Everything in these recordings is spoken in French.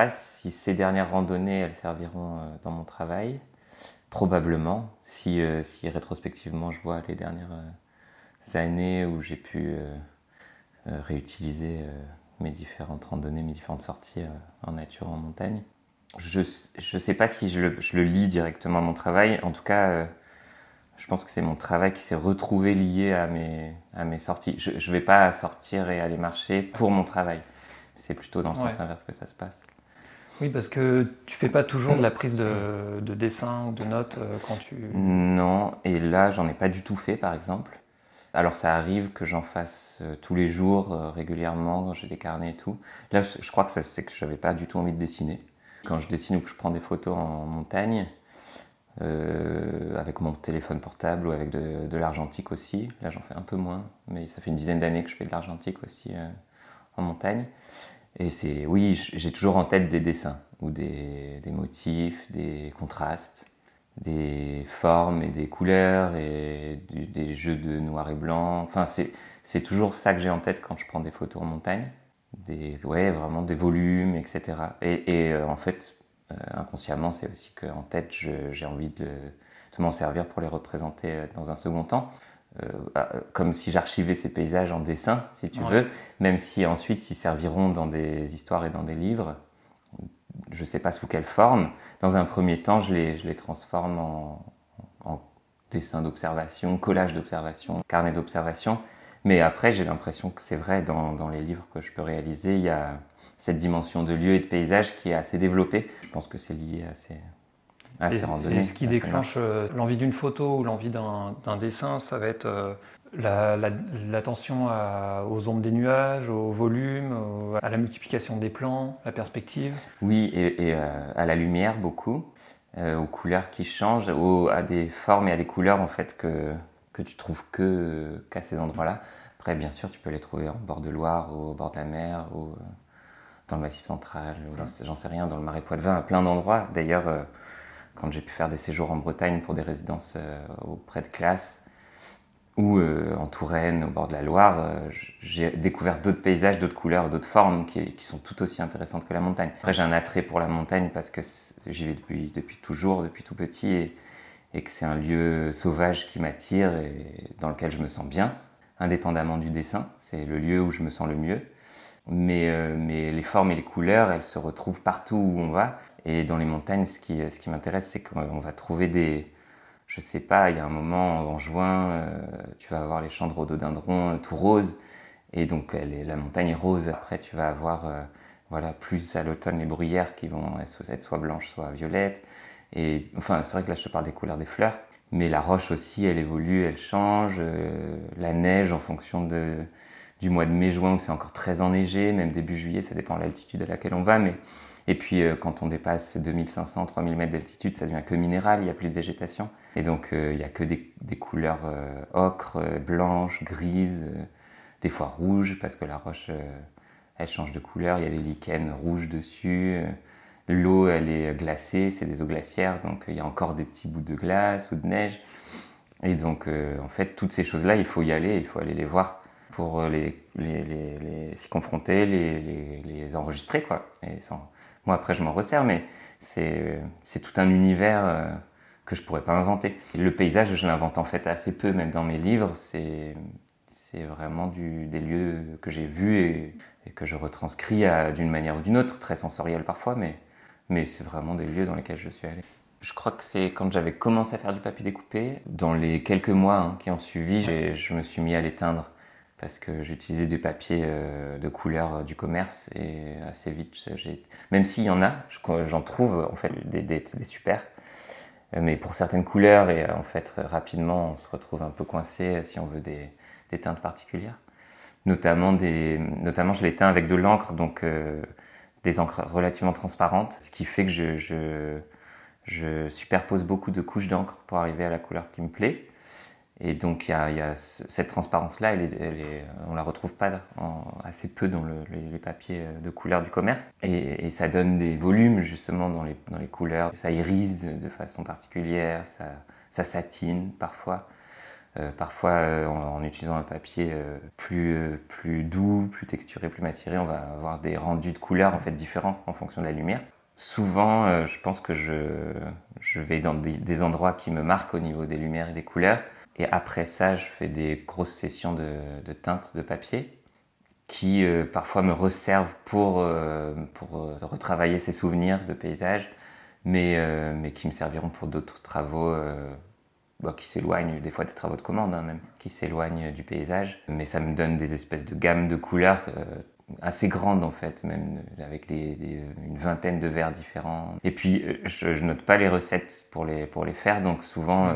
pas si ces dernières randonnées, elles serviront euh, dans mon travail. Probablement, si, euh, si rétrospectivement je vois les dernières euh, années où j'ai pu réutiliser mes différentes randonnées, mes différentes sorties en nature, en montagne. Je ne sais pas si je le, je le, lis directement à mon travail. En tout cas, je pense que c'est mon travail qui s'est retrouvé lié à mes, à mes sorties. Je ne vais pas sortir et aller marcher pour mon travail. C'est plutôt dans le sens inverse que ça se passe. Oui, parce que tu fais pas toujours de la prise de, de dessin ou de notes euh, quand tu... Non, et là, j'en ai pas du tout fait, par exemple. Alors, ça arrive que j'en fasse euh, tous les jours, euh, régulièrement, quand j'ai des carnets et tout. Là, je, crois que c'est que j'avais pas du tout envie de dessiner. Quand je dessine ou que je prends des photos en montagne, avec mon téléphone portable ou avec de l'argentique aussi. Là, j'en fais un peu moins, mais ça fait une dizaine d'années que je fais de l'argentique aussi en montagne. Et c'est, oui, j'ai toujours en tête des dessins ou des, des, motifs, des contrastes, des formes et des couleurs et des jeux de noir et blanc. Enfin, c'est toujours ça que j'ai en tête quand je prends des photos en montagne. Des, ouais, vraiment des volumes, etc. Et, et euh, en fait, euh, inconsciemment, c'est aussi qu'en tête, j'ai envie de, de m'en servir pour les représenter euh, dans un second temps. Euh, ah, euh, comme si j'archivais ces paysages en dessin, si tu veux, même si ensuite ils serviront dans des histoires et dans des livres. Je ne sais pas sous quelle forme. Dans un premier temps, je les, je les transforme en, en dessin d'observation, collage d'observation, carnet d'observation. Mais après, j'ai l'impression que c'est vrai, dans, dans, les livres que je peux réaliser, il y a cette dimension de lieu et de paysage qui est assez développée. Je pense que c'est lié à ces, ah, et, ce qui déclenche euh, l'envie d'une photo ou l'envie d'un dessin, ça va être euh, l'attention aux ombres des nuages, au volume, à la multiplication des plans, la perspective. Oui, et, euh, à la lumière beaucoup, aux couleurs qui changent, à des formes et à des couleurs en fait que, que tu trouves que qu'à ces endroits-là. Après, bien sûr, tu peux les trouver en bord de Loire, au bord de la mer, ou dans le Massif central, j'en sais rien, dans le Marais Poitevin, à plein d'endroits. D'ailleurs, quand j'ai pu faire des séjours en Bretagne pour des résidences euh, auprès de classes, ou euh, en Touraine, au bord de la Loire, euh, j'ai découvert d'autres paysages, d'autres couleurs, d'autres formes qui, sont tout aussi intéressantes que la montagne. Après, j'ai un attrait pour la montagne parce que j'y vais depuis, depuis toujours, depuis tout petit, et, et que c'est un lieu sauvage qui m'attire et dans lequel je me sens bien, indépendamment du dessin. C'est le lieu où je me sens le mieux. Mais, mais les formes et les couleurs, elles se retrouvent partout où on va. Et dans les montagnes, ce qui, ce qui m'intéresse, c'est qu'on va trouver des. Je sais pas, il y a un moment en juin, euh, tu vas avoir les champs de rhododendron euh, tout roses. Et donc la montagne est rose. Après, tu vas avoir euh, voilà, plus à l'automne les bruyères qui vont être soit blanches, soit violettes. Et enfin, c'est vrai que là, je te parle des couleurs des fleurs. Mais la roche aussi, elle évolue, elle change. la neige en fonction de, du mois de mai-juin où c'est encore très enneigé, même début juillet, ça dépend de l'altitude à laquelle on va. Mais et puis euh, quand on dépasse 2500, 3000 mètres d'altitude, ça devient que minéral, il n'y a plus de végétation. Et donc euh, il n'y a que des, couleurs euh, ocre, blanches, grises, des fois rouges, parce que la roche, elle change de couleur, il y a des lichens rouges dessus. L'eau, elle est glacée, c'est des eaux glaciaires, donc il y a encore des petits bouts de glace ou de neige. Et donc, en fait, toutes ces choses-là, il faut y aller, il faut aller les voir pour les, s'y confronter, les, les, enregistrer, quoi. Et sans, moi, après, je m'en resserre, mais c'est tout un univers euh, que je pourrais pas inventer. Le paysage, je l'invente en fait assez peu, même dans mes livres. C'est vraiment du, des lieux que j'ai vus et, que je retranscris d'une manière ou d'une autre, très sensorielle parfois, mais, mais c'est vraiment des lieux dans lesquels je suis allé. Je crois que c'est quand j'avais commencé à faire du papier découpé, dans les quelques mois hein, qui ont suivi, je me suis mis à l'éteindre parce que j'utilisais du papier euh, de couleur euh, du commerce et assez vite, même s'il y en a, j'en trouve en fait des, super, euh, mais pour certaines couleurs et en fait rapidement on se retrouve un peu coincé si on veut des, teintes particulières. Notamment, des, notamment je les teins avec de l'encre, donc des encres relativement transparentes, ce qui fait que je superpose beaucoup de couches d'encre pour arriver à la couleur qui me plaît. Et donc il y a, cette transparence-là, elle est, on la retrouve pas assez peu dans les, papiers de couleur du commerce. Et, ça donne des volumes justement dans les, dans les couleurs. Ça irise de, façon particulière, ça, ça, satine parfois. parfois, en, utilisant un papier plus, plus doux, plus texturé, plus matiré, on va avoir des rendus de couleurs en fait différents en fonction de la lumière. Souvent, je pense que je vais dans des, endroits qui me marquent au niveau des lumières et des couleurs. Et après ça, je fais des grosses sessions de, teintes de papier qui parfois me resservent pour, pour retravailler ces souvenirs de paysages mais, euh, mais qui me serviront pour d'autres travaux euh, bah, qui s'éloignent, des fois des travaux de commande hein, même, qui s'éloignent du paysage. Mais ça me donne des espèces de gammes de couleurs euh, assez grandes en fait, même avec une vingtaine de verres différents. Et puis je, je, note pas les recettes pour les, pour les faire, donc souvent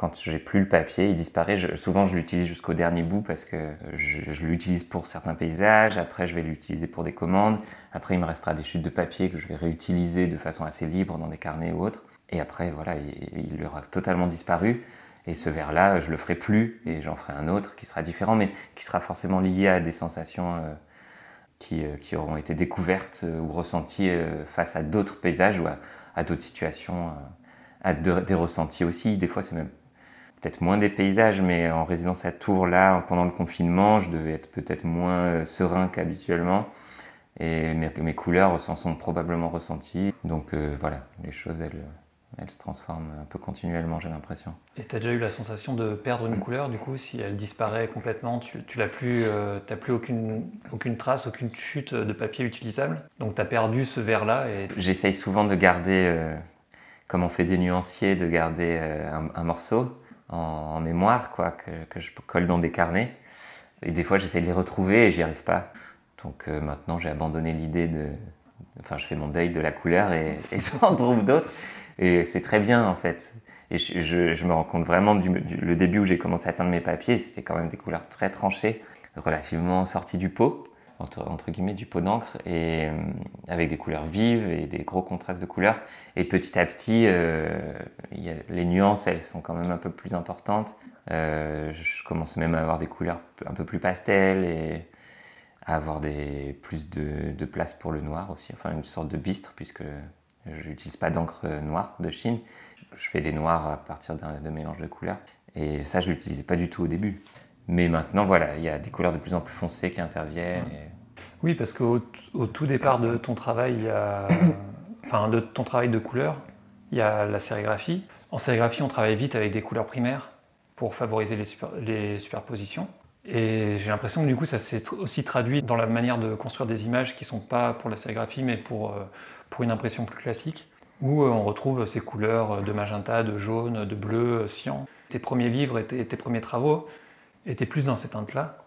quand j'ai plus le papier, il disparaît. souvent, je l'utilise jusqu'au dernier bout parce que je, l'utilise pour certains paysages. Après, je vais l'utiliser pour des commandes. Après, il me restera des chutes de papier que je vais réutiliser de façon assez libre dans des carnets ou autres. Et après, voilà, il, aura totalement disparu. Et ce verre-là, je le ferai plus et j'en ferai un autre qui sera différent, mais qui sera forcément lié à des sensations euh, qui, euh, qui, auront été découvertes euh, ou ressenties face à d'autres paysages ou à, d'autres situations, à des ressentis aussi. Des fois, c'est même peut-être moins des paysages, mais en résidence à Tours, là, pendant le confinement, je devais être peut-être moins euh, serein qu'habituellement. Et mes, mes, couleurs s'en sont probablement ressenties. Donc euh, voilà, les choses, elles, elles se transforment un peu continuellement, j'ai l'impression. Et tu as déjà eu la sensation de perdre une couleur, du coup, si elle disparaît complètement, tu, tu n'as plus, euh, plus aucune, aucune trace, aucune chute de papier utilisable? Donc tu as perdu ce verre-là. Et... J'essaye souvent de garder, comme on fait des nuanciers, de garder un, un morceau en, mémoire, quoi, que, je colle dans des carnets. Et des fois, j'essaie de les retrouver et j'y arrive pas. Donc euh, maintenant, j'ai abandonné l'idée de. Enfin, je fais mon deuil de la couleur et, et j'en trouve d'autres. Et c'est très bien, en fait. Et je, je, je me rends compte vraiment du, le début où j'ai commencé à teindre mes papiers, c'était quand même des couleurs très tranchées, relativement sorties du pot entre, guillemets du pot d'encre et euh, avec des couleurs vives et des gros contrastes de couleurs. Et petit à petit euh, les nuances elles sont quand même un peu plus importantes. Euh, je commence même à avoir des couleurs un peu plus pastel et à avoir plus de, place pour le noir aussi. Enfin une sorte de bistre puisque je n'utilise pas d'encre noire de Chine. Je fais des noirs à partir de mélange de couleurs. Et ça je l'utilisais pas du tout au début mais maintenant, voilà, il y a des couleurs de plus en plus foncées qui interviennent. Oui, parce qu'au au tout départ de ton travail, il y a, enfin, de ton travail de couleur, il y a la sérigraphie. En sérigraphie, on travaille vite avec des couleurs primaires pour favoriser les, les superpositions. Et j'ai l'impression que du coup, ça s'est aussi traduit dans la manière de construire des images qui ne sont pas pour la sérigraphie, mais pour, euh, pour une impression plus classique, où euh, on retrouve ces couleurs de magenta, de jaune, de bleu, cyan. Tes premiers livres et tes premiers travaux, était plus dans cette teinte-là.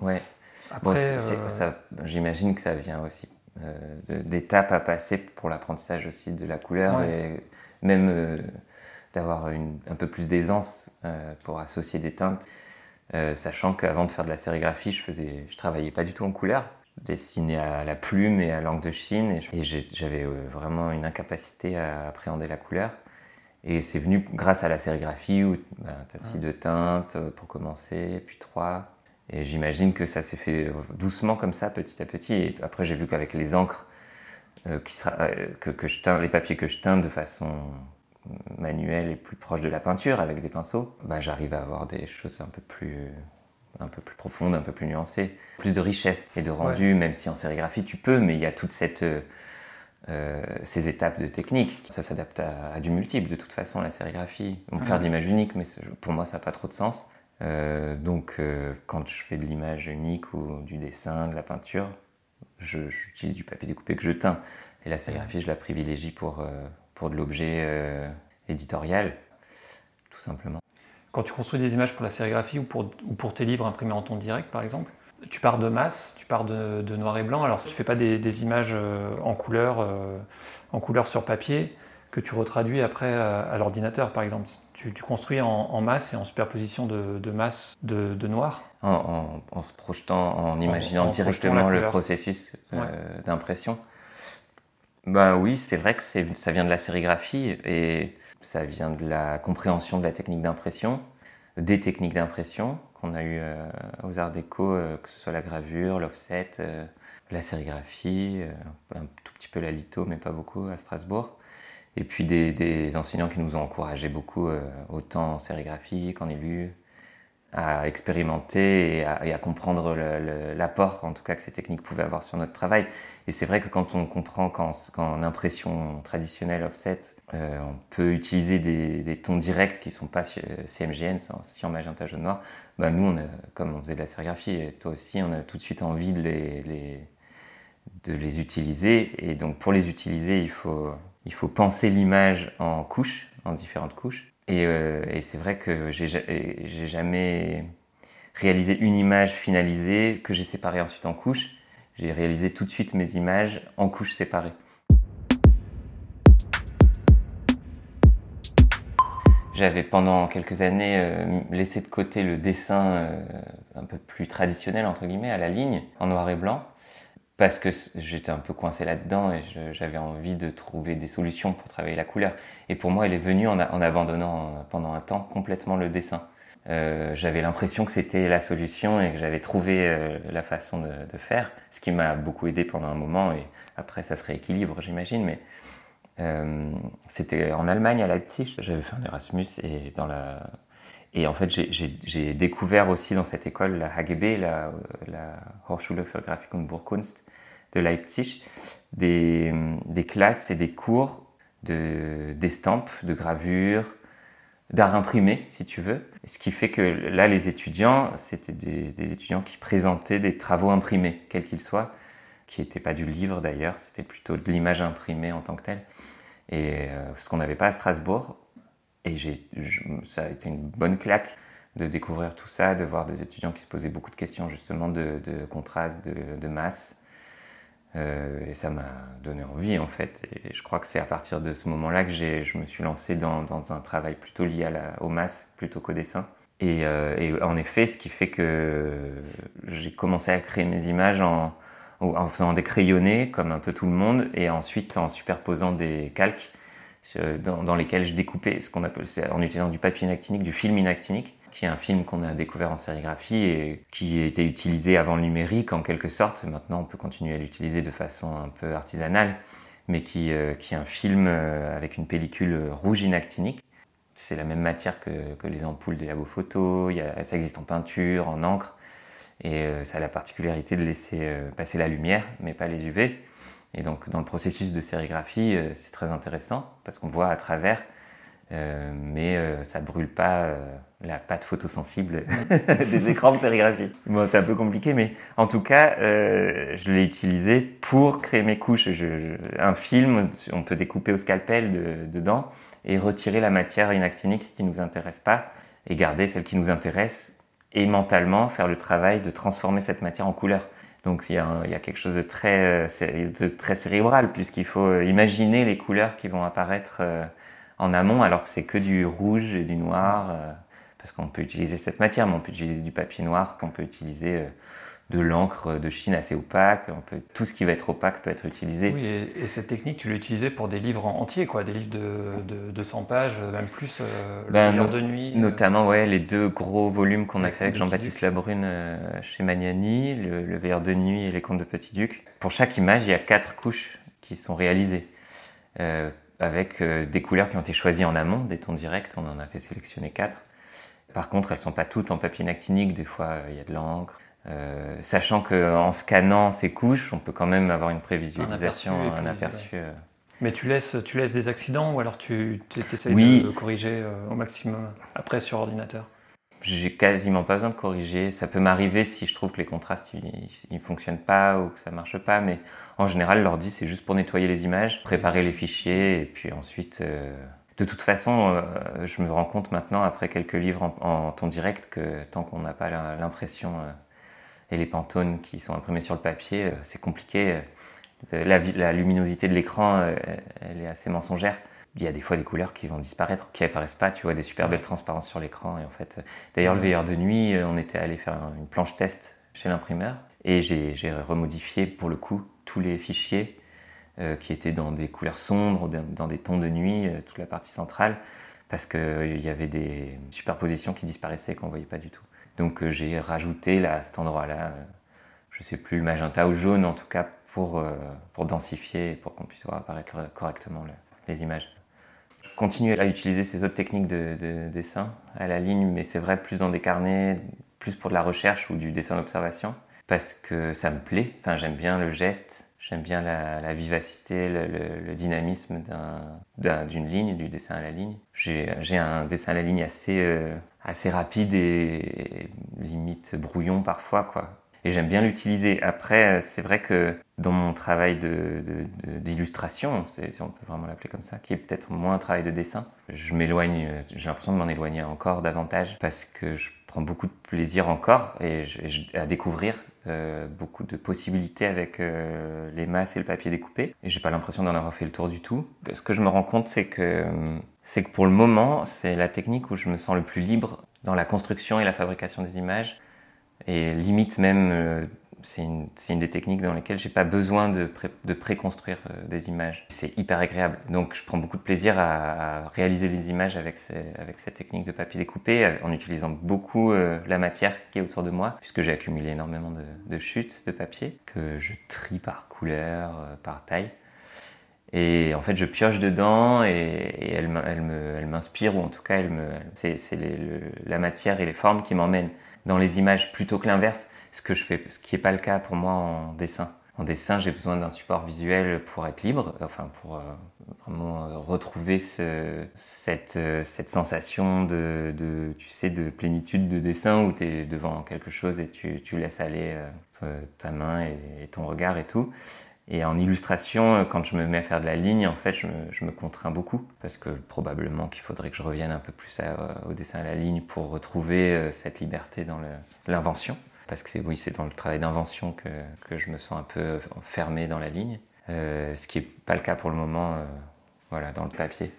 Ouais. Après, euh, j'imagine que ça vient aussi euh, d'étapes à passer pour l'apprentissage aussi de la couleur et même euh, d'avoir un peu plus d'aisance pour associer des teintes. sachant qu'avant de faire de la sérigraphie, je faisais, je travaillais pas du tout en couleur. Je dessinais à la plume et à l'encre de Chine et j'avais vraiment une incapacité à appréhender la couleur. Et c'est venu grâce à la sérigraphie où ben, tu as six de teintes euh, pour commencer, puis trois. Et j'imagine que ça s'est fait doucement comme ça, petit à petit. Et après, j'ai vu qu'avec les encres, euh, qui sera, euh, que, que, je teins, les papiers que je teins de façon manuelle et plus proche de la peinture avec des pinceaux, ben, j'arrive à avoir des choses un peu plus un peu plus profondes, un peu plus nuancées, plus de richesse et de rendu, même si en sérigraphie tu peux, mais il y a toute cette euh, ces étapes de technique. Ça s'adapte à, du multiple de toute façon, la sérigraphie. On peut faire de l'image unique, mais pour moi, ça n'a pas trop de sens. Euh, donc, euh, quand je fais de l'image unique ou du dessin, de la peinture, j'utilise du papier découpé que je teins. Et la sérigraphie, je la privilégie pour, pour de l'objet éditorial, tout simplement. Quand tu construis des images pour la sérigraphie ou pour, ou pour tes livres imprimés en ton direct, par exemple, tu pars de masse, tu pars de, noir et blanc. Alors, tu ne fais pas des, images euh, en couleur, euh, en couleur sur papier que tu retraduis après à, l'ordinateur, par exemple. Tu, construis en, masse et en superposition de, masse de, noir. En, se projetant, en imaginant directement le processus euh, d'impression. Ben oui, c'est vrai que ça vient de la sérigraphie et ça vient de la compréhension de la technique d'impression, des techniques d'impression qu'on a eu euh, aux Arts Déco, euh, que ce soit la gravure, l'offset, euh, la sérigraphie, un tout petit peu la litho, mais pas beaucoup à Strasbourg. Et puis des, enseignants qui nous ont encouragés beaucoup, autant en sérigraphie qu'en élu, à expérimenter et à, comprendre l'apport, en tout cas, que ces techniques pouvaient avoir sur notre travail. Et c'est vrai que quand on comprend qu'en impression traditionnelle offset, on peut utiliser des, tons directs qui ne sont pas CMGN, cyan, magenta, jaune, noir, bah nous, on comme on faisait de la sérigraphie, et toi aussi, on a tout de suite envie de les, de les utiliser. Et donc, pour les utiliser, il faut, il faut penser l'image en couches, en différentes couches. Euh, et, c'est vrai que j'ai jamais réalisé une image finalisée que j'ai séparée ensuite en couches. J'ai réalisé tout de suite mes images en couches séparées. J'avais pendant quelques années euh, laissé de côté le dessin euh, un peu plus traditionnel, entre guillemets, à la ligne, en noir et blanc parce que j'étais un peu coincé là-dedans et j'avais envie de trouver des solutions pour travailler la couleur. Et pour moi, elle est venue en, abandonnant euh, pendant un temps complètement le dessin. J'avais l'impression que c'était la solution et que j'avais trouvé la façon de, faire, ce qui m'a beaucoup aidé pendant un moment et après ça se rééquilibre, j'imagine. Mais c'était en Allemagne, à Leipzig. J'avais fait un Erasmus et en fait, j'ai découvert aussi dans cette école, la HGB, la, Hochschule für Grafik und Burgkunst, de Leipzig, des, classes et des cours d'estampes, de, de gravure, d'art imprimé, si tu veux. Ce qui fait que là, les étudiants, c'était des, étudiants qui présentaient des travaux imprimés, quels qu'ils soient, qui n'étaient pas du livre d'ailleurs, c'était plutôt de l'image imprimée en tant que telle. Et euh, ce qu'on n'avait pas à Strasbourg. Et ça a été une bonne claque de découvrir tout ça, de voir des étudiants qui se posaient beaucoup de questions justement de, de contraste, de, de masse, euh, et ça m'a donné envie en fait. Et je crois que c'est à partir de ce moment-là que je me suis lancé dans, un travail plutôt lié à la, aux masses plutôt qu'au dessin. Et, euh, et, en effet, ce qui fait que j'ai commencé à créer mes images en, en, faisant des crayonnés comme un peu tout le monde et ensuite en superposant des calques euh, dans, lesquels je découpais ce qu'on appelle en utilisant du papier inactinique, du film inactinique qui est un film qu'on a découvert en sérigraphie et qui était utilisé avant le numérique en quelque sorte. Maintenant, on peut continuer à l'utiliser de façon un peu artisanale, mais qui, euh, est un film euh, avec une pellicule rouge inactinique. C'est la même matière que, les ampoules des labos a, ça existe en peinture, en encre, et euh, ça a la particularité de laisser passer la lumière, mais pas les UV. Et donc, dans le processus de sérigraphie, c'est très intéressant parce qu'on voit à travers euh, mais euh, ça brûle pas euh, la pâte photosensible des écrans de sérigraphie. Bon, c'est un peu compliqué, mais en tout cas, je l'ai utilisé pour créer mes couches. un film, on peut découper au scalpel dedans et retirer la matière inactinique qui nous intéresse pas et garder celle qui nous intéresse et mentalement faire le travail de transformer cette matière en couleur. Donc il y, a quelque chose de très, de très cérébral puisqu'il faut imaginer les couleurs qui vont apparaître en amont, alors que c'est que du rouge et du noir, euh, parce qu'on peut utiliser cette matière, mais on peut utiliser du papier noir, qu'on peut utiliser euh, de l'encre de Chine assez opaque, on peut, tout ce qui va être opaque peut être utilisé. Oui, et, cette technique, tu l'utilisais pour des livres entiers, quoi, des livres de, de, 100 pages, même plus, euh, ben, de nuit. Notamment, ouais, les deux gros volumes qu'on a fait avec Jean-Baptiste Labrune chez Magnani, le, le Veilleur de nuit et les Contes de Petit Duc. Pour chaque image, il y a quatre couches qui sont réalisées avec euh, des couleurs qui ont été choisies en amont, des tons directs, on en a fait sélectionner quatre. Par contre, elles sont pas toutes en papier actinique, des fois euh, il y a de l'encre. Euh, sachant qu'en scannant ces couches, on peut quand même avoir une prévisualisation, un aperçu. Mais tu laisses, tu laisses des accidents ou alors tu essaies de corriger au maximum après sur ordinateur? J'ai quasiment pas besoin de corriger. Ça peut m'arriver si je trouve que les contrastes ils, fonctionnent pas ou que ça marche pas, mais en général l'ordi c'est juste pour nettoyer les images, préparer les fichiers et puis ensuite. Euh, de toute façon, euh, je me rends compte maintenant après quelques livres en, temps direct que tant qu'on n'a pas l'impression euh, et les pantones qui sont imprimés sur le papier, c'est compliqué. La, la, luminosité de l'écran, elle est assez mensongère il y a des fois des couleurs qui vont disparaître, qui apparaissent pas. Tu vois des super belles transparences sur l'écran. Et en fait, d'ailleurs, le veilleur de nuit, euh, on était allé faire une planche test chez l'imprimeur et j'ai remodifié pour le coup tous les fichiers euh, qui étaient dans des couleurs sombres, dans des tons de nuit, euh, toute la partie centrale, parce qu'il y avait des superpositions qui disparaissaient et qu'on voyait pas du tout. Donc j'ai rajouté là, à cet endroit-là, je sais plus magenta ou jaune en tout cas pour, pour densifier pour qu'on puisse voir apparaître correctement les images. Je continue à utiliser ces autres techniques de, dessin à la ligne, mais c'est vrai plus dans des carnets, plus pour de la recherche ou du dessin d'observation, parce que ça me plaît. Enfin, j'aime bien le geste, j'aime bien la, vivacité, le, dynamisme d'une ligne, du dessin à la ligne. J'ai un dessin à la ligne assez, euh, rapide et, limite brouillon parfois, quoi et j'aime bien l'utiliser. Après, c'est vrai que dans mon travail d'illustration, de, si on peut vraiment l'appeler comme ça, qui est peut-être moins un travail de dessin, je m'éloigne, j'ai l'impression de m'en éloigner encore davantage parce que je prends beaucoup de plaisir encore et, à découvrir euh, beaucoup de possibilités avec euh, les masses et le papier découpé. Et j'ai pas l'impression d'en avoir fait le tour du tout. Ce que je me rends compte, c'est que c'est que pour le moment, c'est la technique où je me sens le plus libre dans la construction et la fabrication des images et limite même, euh, c'est une, des techniques dans lesquelles j'ai pas besoin de, de préconstruire euh, des images. C'est hyper agréable. Donc je prends beaucoup de plaisir à, réaliser les images avec, cette technique de papier découpé, euh, en utilisant beaucoup la matière qui est autour de moi, puisque j'ai accumulé énormément de, chutes de papier que je trie par couleur, par taille. Et en fait, je pioche dedans et, et elle, m'inspire, ou en tout cas, c'est, la matière et les formes qui m'emmènent dans les images plutôt que l'inverse, ce que je fais, ce qui n'est pas le cas pour moi en dessin. En dessin, j'ai besoin d'un support visuel pour être libre, enfin pour euh, vraiment euh, retrouver euh, cette sensation de, tu sais, de plénitude de dessin où tu es devant quelque chose et tu, laisses aller ta main et, ton regard et tout. Et en illustration, quand je me mets à faire de la ligne, en fait, je me, je contrains beaucoup parce que probablement qu'il faudrait que je revienne un peu plus au dessin à la ligne pour retrouver cette liberté dans l'invention. Parce que c'est dans le travail d'invention que, je me sens un peu fermé dans la ligne, euh, ce qui n'est pas le cas pour le moment, voilà, dans le papier.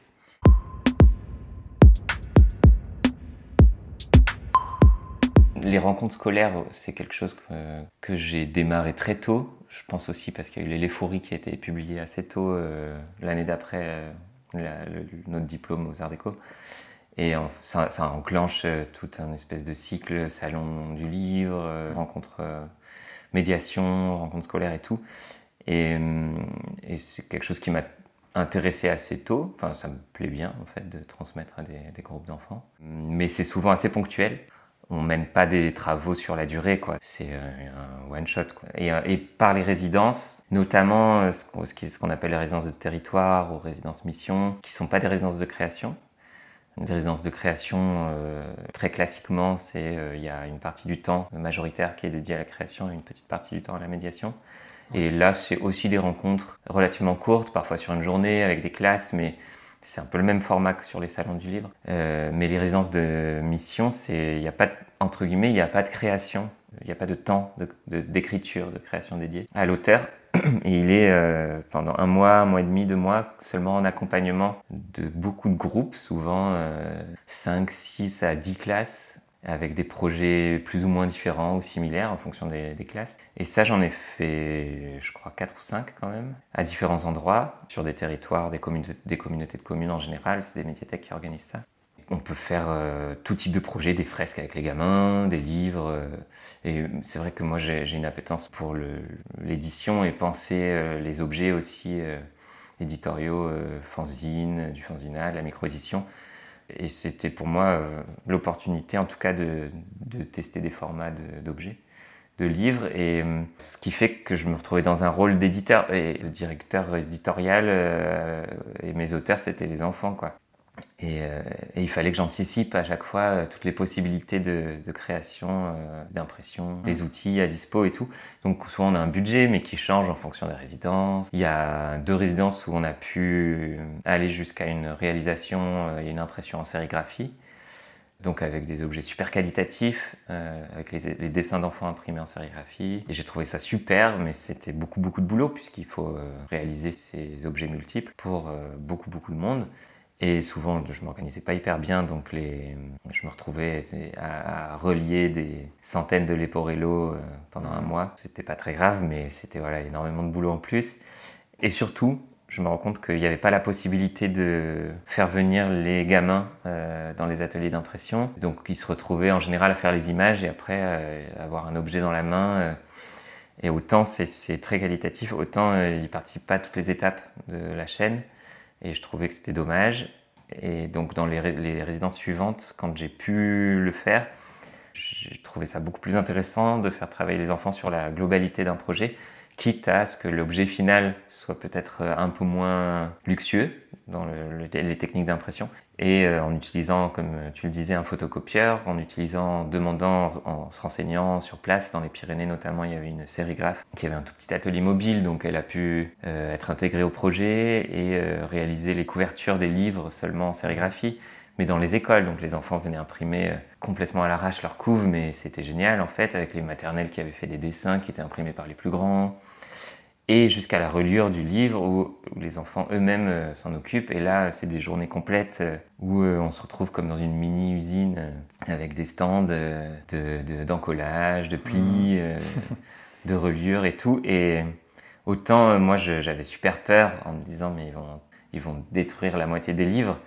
Les rencontres scolaires, c'est quelque chose que, j'ai démarré très tôt je pense aussi parce qu'il y a eu l'Éphorie qui a été publié assez tôt, euh, l'année d'après euh, notre diplôme aux Arts Déco. Et ça, enclenche euh, tout un espèce de cycle, salon du livre, rencontre médiation, rencontre scolaire et tout. Et, c'est quelque chose qui m'a intéressé assez tôt. Enfin, ça me plaît bien en fait de transmettre à des groupes d'enfants. Mais c'est souvent assez ponctuel on mène pas des travaux sur la durée, quoi. C'est euh, un one shot, quoi. Et, euh, et par les résidences, notamment euh, ce qu'on appelle les résidences de territoire ou résidences mission, qui sont pas des résidences de création. Les résidences de création, très classiquement, c'est il y a une partie du temps majoritaire qui est dédiée à la création et une petite partie du temps à la médiation. Et là, c'est aussi des rencontres relativement courtes, parfois sur une journée avec des classes, mais c'est un peu le même format que sur les salons du livre. Euh, mais les résidences de mission, c'est, il n'y a pas, entre guillemets, il n'y a pas de création. Il n'y a pas de temps d'écriture, de, création dédiée à l'auteur. Et il est euh, pendant un mois, un mois et demi, deux mois, seulement en accompagnement de beaucoup de groupes, souvent euh, 5, 6 à 10 classes avec des projets plus ou moins différents ou similaires en fonction des, classes. Et ça, j'en ai fait, je crois, 4 ou 5 quand même, à différents endroits, sur des territoires, des, des communautés de communes en général, c'est des médiathèques qui organisent ça. On peut faire euh, tout type de projets, des fresques avec les gamins, des livres. Euh, et c'est vrai que moi, j'ai une appétence pour l'édition et penser euh, les objets aussi éditoriaux, fanzine, du fanzinat, de la micro-édition et c'était pour moi l'opportunité, en tout cas, de, de tester des formats d'objets, de, livres. Et ce qui fait que je me retrouvais dans un rôle d'éditeur. Et le directeur éditorial et mes auteurs, c'était les enfants, quoi. Euh, et, il fallait que j'anticipe à chaque fois euh, toutes les possibilités de, création, euh, d'impression, mmh. les outils à dispo et tout. Donc souvent on a un budget mais qui change en fonction des résidences. Il y a deux résidences où on a pu aller jusqu'à une réalisation et une impression en sérigraphie. Donc avec des objets super qualitatifs, avec les, les dessins d'enfants imprimés en sérigraphie. Et j'ai trouvé ça super, mais c'était beaucoup beaucoup de boulot puisqu'il faut réaliser ces objets multiples pour beaucoup beaucoup de monde. Et souvent, je m'organisais pas hyper bien, donc les, je me retrouvais à, relier des centaines de Leporello euh, pendant un mois. C'était pas très grave, mais c'était voilà, énormément de boulot en plus. Et surtout, je me rends compte qu'il n'y avait pas la possibilité de faire venir les gamins euh, dans les ateliers d'impression. Donc ils se retrouvaient en général à faire les images et après euh, avoir un objet dans la main. et autant c'est très qualitatif, autant ils participent pas à toutes les étapes de la chaîne. Et je trouvais que c'était dommage. Et donc dans les, résidences suivantes, quand j'ai pu le faire, j'ai trouvé ça beaucoup plus intéressant de faire travailler les enfants sur la globalité d'un projet, quitte à ce que l'objet final soit peut-être un peu moins luxueux dans les techniques d'impression, et euh, en utilisant, comme tu le disais, un photocopieur, en utilisant, demandant, en se renseignant sur place, dans les Pyrénées notamment, il y avait une sérigraphe qui avait un tout petit atelier mobile, donc elle a pu euh, être intégrée au projet et euh, réaliser les couvertures des livres seulement en sérigraphie, mais dans les écoles, donc les enfants venaient imprimer complètement à l'arrache leur couve, mais c'était génial en fait, avec les maternelles qui avaient fait des dessins qui étaient imprimés par les plus grands, et jusqu'à la reliure du livre où, les enfants eux-mêmes euh, s'en occupent. Et là, c'est des journées complètes euh, où euh, on se retrouve comme dans une mini-usine avec des stands d'encollage, de, de, plis, mmh. de reliure et tout. Et autant moi, j'avais super peur en me disant, mais ils vont, ils vont détruire la moitié des livres.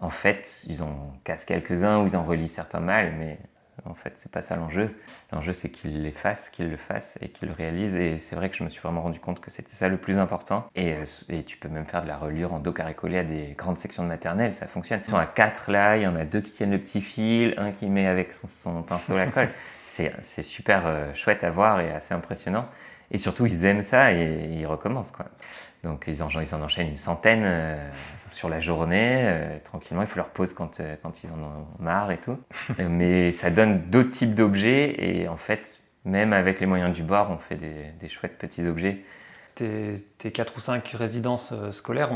En fait, ils en cassent quelques-uns ou ils en relient certains mal, mais en fait, c'est pas ça l'enjeu. L'enjeu, c'est qu'il les fasse, qu'il le fasse et qu'il le réalise. Et c'est vrai que je me suis vraiment rendu compte que c'était ça le plus important. Et, euh, tu peux même faire de la reliure en dos carré collé à des grandes sections de maternelle, ça fonctionne. Ils sont à quatre là, il y en a deux qui tiennent le petit fil, un qui met avec son, pinceau la colle. C'est super euh, chouette à voir et assez impressionnant. Et surtout, ils aiment ça et, ils recommencent. Quoi. Donc, ils en, ils en enchaînent une centaine euh, sur la journée, euh, tranquillement. Il faut leur pause quand, euh, quand ils en ont marre et tout. Mais ça donne d'autres types d'objets. Et en fait, même avec les moyens du bord, on fait des, des chouettes petits objets. Tes, tes 4 ou 5 résidences scolaires,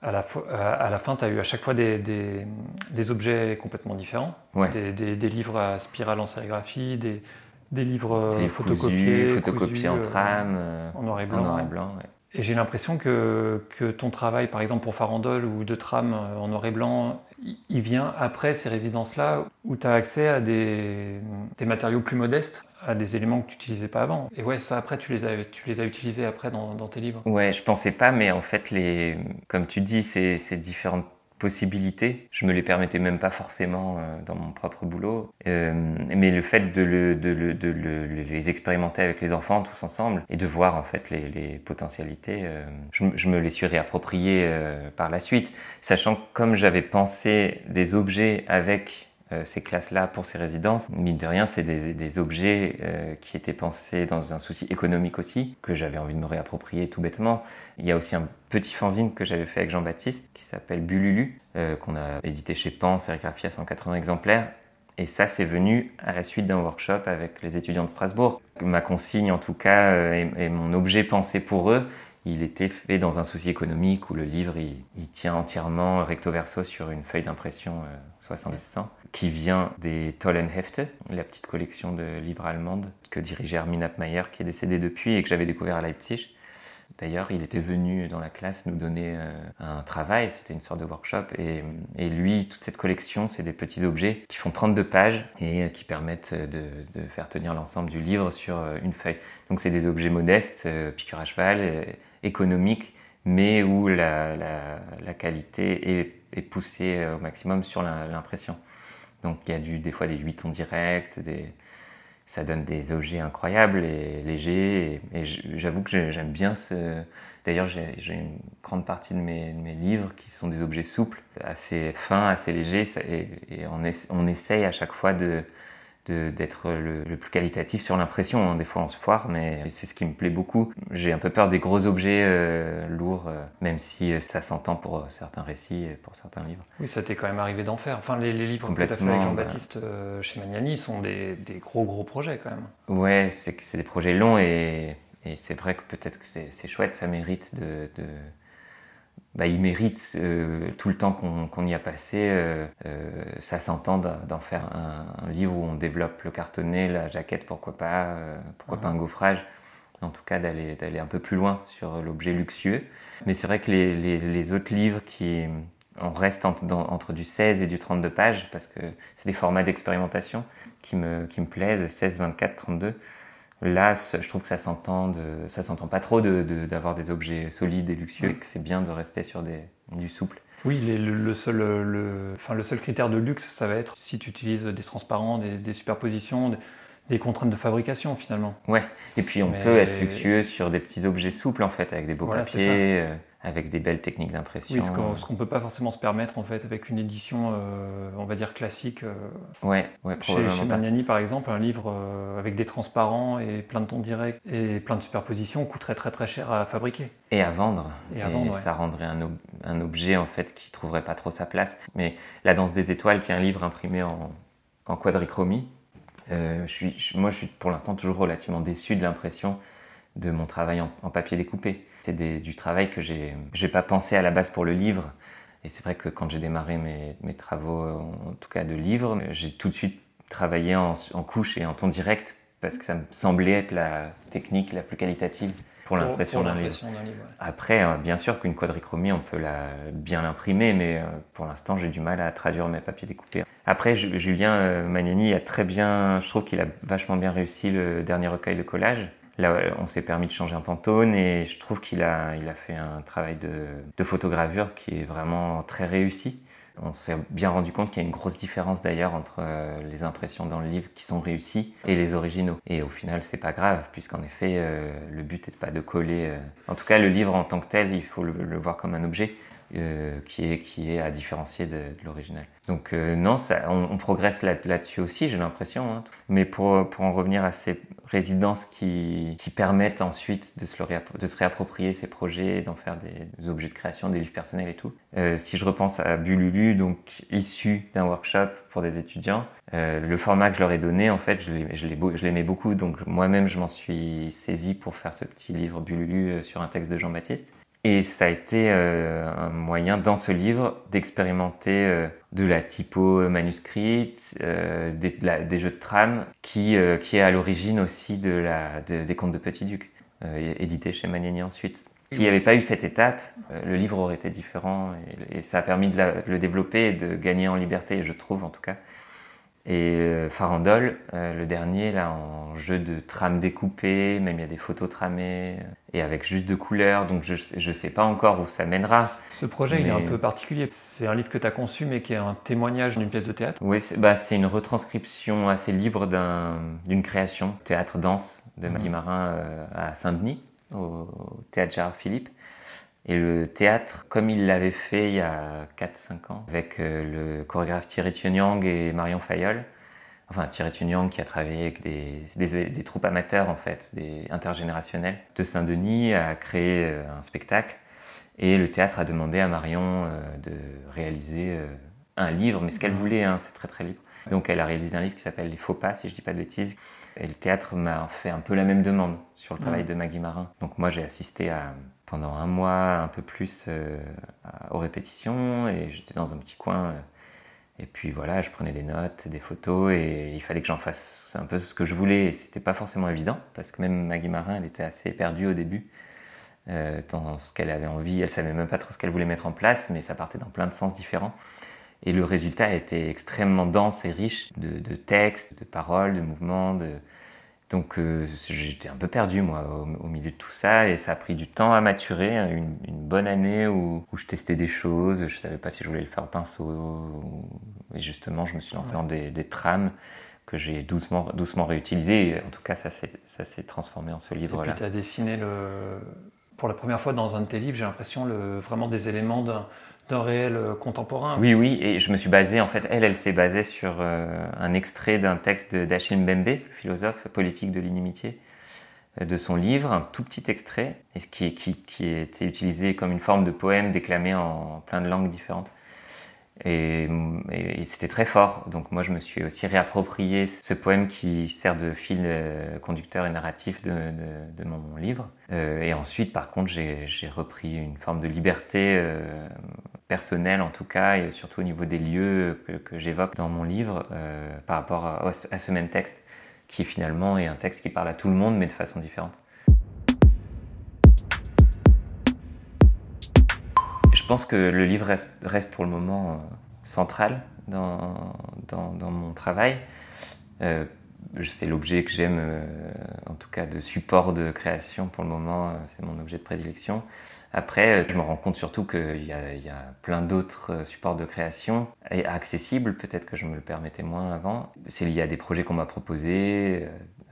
à, la à, la fin, tu as eu à chaque fois des, des, des objets complètement différents. Ouais. Des, livres à spirale en sérigraphie, des, des livres photocopiés, photocopiés en trame, en noir et blanc. En noir et blanc et j'ai l'impression que, que, ton travail, par exemple pour Farandole ou de tram euh, en noir et blanc, il vient après ces résidences-là où tu as accès à des, matériaux plus modestes, à des éléments que tu n'utilisais pas avant. Et ouais, ça après, tu les as, tu les as utilisés après dans, dans tes livres. Ouais, je pensais pas, mais en fait, les, comme tu dis, ces, ces différentes possibilités. Je me les permettais même pas forcément euh, dans mon propre boulot. Euh, mais le fait de, le, de, le, de le, les expérimenter avec les enfants tous ensemble et de voir en fait les, potentialités, euh, je, me les suis réappropriés par la suite, sachant que comme j'avais pensé des objets avec ces classes-là pour ces résidences. Mine de rien, c'est des, des, objets euh, qui étaient pensés dans un souci économique aussi, que j'avais envie de me réapproprier tout bêtement. Il y a aussi un petit fanzine que j'avais fait avec Jean-Baptiste qui s'appelle Bululu, euh, qu'on a édité chez Pan, sérigraphie à 180 exemplaires. Et ça, c'est venu à la suite d'un workshop avec les étudiants de Strasbourg. Ma consigne, en tout cas, et, mon objet pensé pour eux, il était fait dans un souci économique où le livre, il, il tient entièrement recto verso sur une feuille d'impression 70-100 qui vient des Tollenhefte, la petite collection de livres allemandes que dirigeait Armin Appmeyer, qui est décédé depuis et que j'avais découvert à Leipzig. D'ailleurs, il était venu dans la classe nous donner euh, un travail, c'était une sorte de workshop. Et, lui, toute cette collection, c'est des petits objets qui font 32 pages et euh, qui permettent de, de faire tenir l'ensemble du livre sur euh, une feuille. Donc, c'est des objets modestes, piqûre à cheval, économiques, mais où la, qualité est, poussée au maximum sur l'impression. Donc il y a du, des fois des 8 tons directs, ça donne des objets incroyables et légers. Et, j'avoue que j'aime bien ce. D'ailleurs, j'ai une grande partie de mes, livres qui sont des objets souples, assez fins, assez légers, et, on, essaye à chaque fois de, d'être le, plus qualitatif sur l'impression. Hein. Des fois, on se foire, mais c'est ce qui me plaît beaucoup. J'ai un peu peur des gros objets euh, lourds, euh, même si euh, ça s'entend pour certains récits et pour certains livres. Oui, ça t'est quand même arrivé d'en faire. Enfin, les, livres que tu as fait avec Jean-Baptiste chez Magnani sont des, des, gros, gros projets quand même. Ouais, c'est des projets longs et, et c'est vrai que peut-être que c'est chouette, ça mérite de, de bah, il mérite euh, tout le temps qu'on y a passé. Euh, euh, ça s'entend d'en faire un, livre où on développe le cartonné, la jaquette, pourquoi pas, pourquoi pas un gaufrage. En tout cas, d'aller un peu plus loin sur l'objet luxueux. Mais c'est vrai que les, les, les, autres livres qui. On reste entre, entre, du 16 et du 32 pages parce que c'est des formats d'expérimentation qui me, qui me plaisent 16, 24, 32. Là, je trouve que ça s'entend, ça s'entend pas trop d'avoir de, des objets solides et luxueux et que c'est bien de rester sur des, du souple. Oui, le, seul, le, enfin, le seul critère de luxe, ça va être si tu utilises des transparents, des, superpositions, des, contraintes de fabrication finalement. Ouais, et puis on peut être luxueux sur des petits objets souples en fait, avec des beaux papiers. Euh, avec des belles techniques d'impression. ce qu'on ne peut pas forcément se permettre en fait avec une édition, euh, on va dire classique. Euh, ouais, ouais, chez, chez Magnani par exemple, un livre euh, avec des transparents et plein de tons directs et plein de superpositions coûterait très très cher à fabriquer. Et à vendre. Et, à vendre, ça rendrait un, un, objet en fait qui trouverait pas trop sa place. Mais La Danse des étoiles, qui est un livre imprimé en, en quadrichromie, je suis, moi je suis pour l'instant toujours relativement déçu de l'impression de mon travail en, en papier découpé. C'est du travail que j'ai n'ai pas pensé à la base pour le livre. Et c'est vrai que quand j'ai démarré mes, mes, travaux, en tout cas de livre, j'ai tout de suite travaillé en, en, couche et en ton direct parce que ça me semblait être la technique la plus qualitative pour, l'impression d'un livre. Après, euh, bien sûr qu'une quadrichromie, on peut la, bien l'imprimer, mais euh, pour l'instant, j'ai du mal à traduire mes papiers découpés. Après, Julien euh, Magnani a très bien, je trouve qu'il a vachement bien réussi le dernier recueil de collage Là, on s'est permis de changer un pantone et je trouve qu'il a, il a fait un travail de, de photogravure qui est vraiment très réussi. On s'est bien rendu compte qu'il y a une grosse différence d'ailleurs entre euh, les impressions dans le livre qui sont réussies et les originaux. Et au final, c'est pas grave, puisqu'en effet, euh, le but n'est pas de coller. Euh, en tout cas, le livre en tant que tel, il faut le voir comme un objet. Euh, qui, est, qui est à différencier de, l'original. Donc euh, non, on, progresse là-dessus aussi, j'ai l'impression. Hein. Mais pour, pour en revenir à ces résidences qui, qui permettent ensuite de se, de se réapproprier ces projets, d'en faire des, objets de création, des livres personnels et tout. Euh, si je repense à Bululu, donc issu d'un workshop pour des étudiants, le format que je leur ai donné, en fait, je l'aimais beaucoup. Donc moi-même, je m'en suis saisi pour faire ce petit livre Bululu sur un texte de Jean-Baptiste. Et ça a été euh, un moyen dans ce livre d'expérimenter euh, de la typo manuscrite, euh, des, des, jeux de trame, qui, est à l'origine aussi de la, des contes de Petit Duc, édité chez Magnani ensuite. S'il n'y avait pas eu cette étape, le livre aurait été différent et, ça a permis de, le développer et de gagner en liberté, je trouve en tout cas. Et euh, Farandole, euh, le dernier, là, en jeu de trame découpée, même il y a des photos tramées, euh, et avec juste de couleurs, donc je ne sais pas encore où ça mènera. Ce projet, il est un peu particulier. C'est un livre que tu as conçu, mais qui est un témoignage d'une pièce de théâtre Oui, c'est bah, une retranscription assez libre d'une création, théâtre-danse de mmh. Marin à Saint-Denis, au, théâtre Gérard Philippe. Et le théâtre, comme il l'avait fait il y a 4-5 ans, avec euh, le chorégraphe Thierry Tunyang et Marion Fayol, enfin Thierry Tunyang qui a travaillé avec des, des, troupes amateurs en fait, des intergénérationnels de Saint-Denis, a créé euh, un spectacle. Et le théâtre a demandé à Marion euh, de réaliser un livre, mais ce qu'elle voulait, hein, c'est très très libre. Donc elle a réalisé un livre qui s'appelle Les Faux Pas, si je dis pas de bêtises. Et le théâtre m'a fait un peu la même demande sur le travail de Maggie Marin. Donc moi j'ai assisté à, pendant un mois, un peu plus euh, aux répétitions et j'étais dans un petit coin. Euh, et puis voilà, je prenais des notes, des photos et il fallait que j'en fasse un peu ce que je voulais. Et c'était pas forcément évident parce que même Maggie Marin, elle était assez perdue au début euh, dans ce qu'elle avait envie. Elle savait même pas trop ce qu'elle voulait mettre en place, mais ça partait dans plein de sens différents. Et le résultat était extrêmement dense et riche de, de textes, de paroles, de mouvements, de, donc euh, j'étais un peu perdu moi au, milieu de tout ça et ça a pris du temps à maturer, hein, une, bonne année où, je testais des choses, je savais pas si je voulais le faire au pinceau et justement je me suis lancé dans des, trames que j'ai doucement, doucement réutilisées et en tout cas ça s'est transformé en ce livre-là. Et puis tu as dessiné le... pour la première fois dans un de tes livres, j'ai l'impression le... vraiment des éléments d'un d'un réel euh, contemporain. Oui, oui, et je me suis basé, en fait, elle, elle s'est basée sur euh, un extrait d'un texte d'Achille Mbembe, philosophe politique de l'inimitié, euh, de son livre, un tout petit extrait, et qui, qui, qui était utilisé comme une forme de poème déclamé en plein de langues différentes. Et, c'était très fort. Donc moi, je me suis aussi réapproprié ce poème qui sert de fil conducteur et narratif de, de, mon livre. Et ensuite, par contre, j'ai repris une forme de liberté personnelle, en tout cas, et surtout au niveau des lieux que, que j'évoque dans mon livre par rapport à, ce même texte, qui finalement est un texte qui parle à tout le monde, mais de façon différente. Je pense que le livre reste, pour le moment euh, central dans, dans, mon travail. Euh, c'est l'objet que j'aime, euh, en tout cas de support de création pour le moment, c'est mon objet de prédilection. Après, je me rends compte surtout qu'il y, y, a plein d'autres supports de création et accessibles, peut-être que je me le permettais moins avant. C'est lié à des projets qu'on m'a proposés,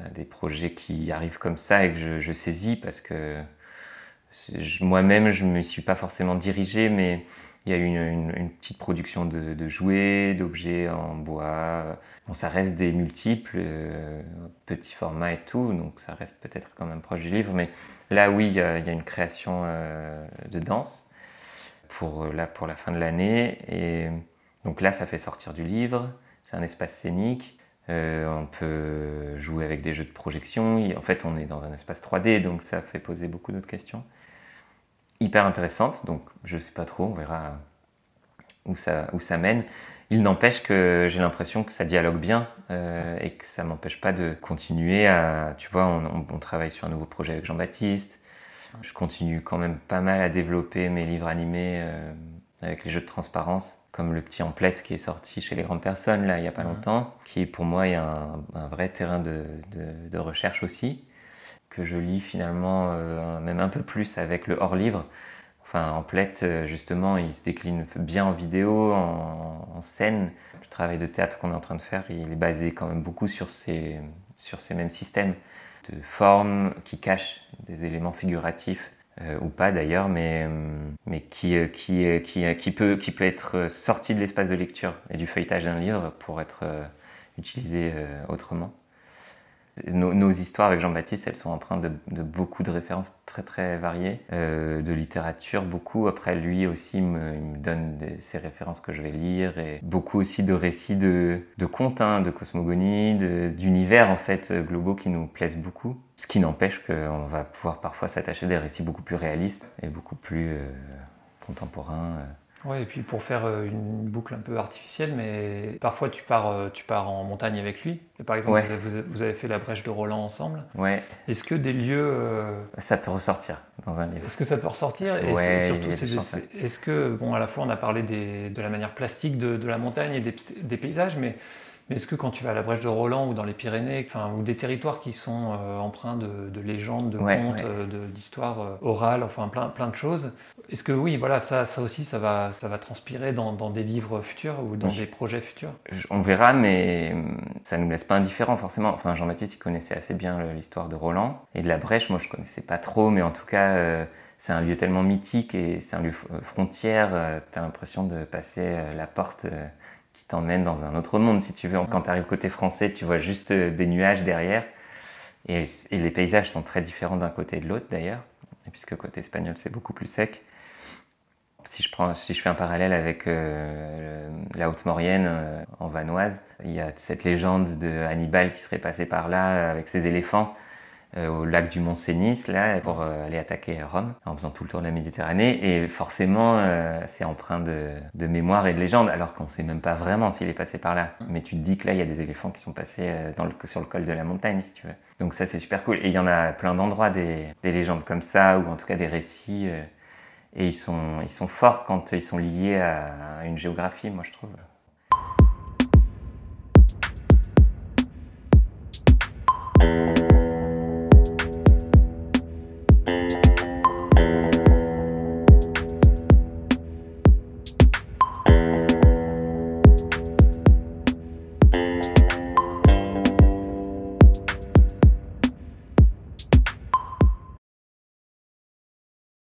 à des projets qui arrivent comme ça et que je, je saisis parce que Moi-même, je ne me suis pas forcément dirigé, mais il y a eu une, petite production de, jouets, d'objets en bois. Bon, ça reste des multiples, euh, petits formats et tout, donc ça reste peut-être quand même proche du livre. Mais là, oui, il y a, une création euh, de danse pour, là, pour la fin de l'année. Et donc là, ça fait sortir du livre. C'est un espace scénique. Euh, on peut jouer avec des jeux de projection. En fait, on est dans un espace 3D, donc ça fait poser beaucoup d'autres questions hyper intéressante, donc je sais pas trop, on verra où ça, où ça mène. Il n'empêche que j'ai l'impression que ça dialogue bien euh, et que ça m'empêche pas de continuer à. Tu vois, on, travaille sur un nouveau projet avec Jean-Baptiste. Je continue quand même pas mal à développer mes livres animés euh, avec les jeux de transparence, comme le petit emplette qui est sorti chez les grandes personnes là il y a pas longtemps, qui pour moi est un, un vrai terrain de, de, de recherche aussi que je lis finalement euh, même un peu plus avec le hors-livre. Enfin, en plette, euh, justement, il se décline bien en vidéo, en, scène. Le travail de théâtre qu'on est en train de faire, il est basé quand même beaucoup sur ces, sur ces mêmes systèmes de formes qui cachent des éléments figuratifs, euh, ou pas d'ailleurs, mais, mais qui, qui, qui, qui, peut, qui peut être sorti de l'espace de lecture et du feuilletage d'un livre pour être utilisé autrement nos, histoires avec Jean-Baptiste, elles sont empreintes de, beaucoup de références très très variées, euh, de littérature beaucoup. Après, lui aussi me, il me donne ses références que je vais lire et beaucoup aussi de récits de, de contes, hein, de cosmogonie, d'univers en fait globaux qui nous plaisent beaucoup. Ce qui n'empêche qu'on va pouvoir parfois s'attacher à des récits beaucoup plus réalistes et beaucoup plus euh, contemporains. Euh. Ouais, et puis pour faire euh, une boucle un peu artificielle, mais parfois tu pars, euh, tu pars en montagne avec lui. par exemple, vous, avez fait la brèche de Roland ensemble. Ouais. Est-ce que des lieux. Euh, ça peut ressortir dans un livre. Est-ce que ça peut ressortir? Et surtout, est-ce que, bon, à la fois on a parlé des, de la manière plastique de, de la montagne et des, des paysages, mais mais est-ce que quand tu vas à la Brèche de Roland ou dans les Pyrénées, enfin, ou des territoires qui sont euh, empreints de, légendes, de contes, euh, d'histoires euh, orales, enfin plein, plein de choses, est-ce que oui, voilà, ça, ça aussi, ça va, ça va transpirer dans, dans des livres futurs ou dans des projets futurs? On verra, mais ça ne nous laisse pas indifférents forcément. Enfin, Jean-Baptiste, il connaissait assez bien l'histoire de Roland et de la Brèche. Moi, je connaissais pas trop, mais en tout cas c'est un lieu tellement mythique et c'est un lieu frontière, tu as l'impression de passer la porte t'emmène dans un autre monde, si tu veux. Quand tu arrives côté français, tu vois juste euh, des nuages derrière. Et, les paysages sont très différents d'un côté et de l'autre, d'ailleurs. Puisque côté espagnol, c'est beaucoup plus sec. Si je, prends, si je fais un parallèle avec euh, la Haute-Maurienne euh, en Vanoise, il y a cette légende de Hannibal qui serait passé par là avec ses éléphants. Euh, au lac du Mont Cenis là pour euh, aller attaquer Rome en faisant tout le tour de la Méditerranée. Et forcément euh, c'est empreint de, mémoire et de légende alors qu'on sait même pas vraiment s'il est passé par là. Mais tu te dis que là il y a des éléphants qui sont passés sur le col de la montagne si tu veux. Donc ça c'est super cool. Et il y en a plein d'endroits des, légendes comme ça ou en tout cas des récits et ils sont, ils sont forts quand ils sont liés à une géographie moi je trouve.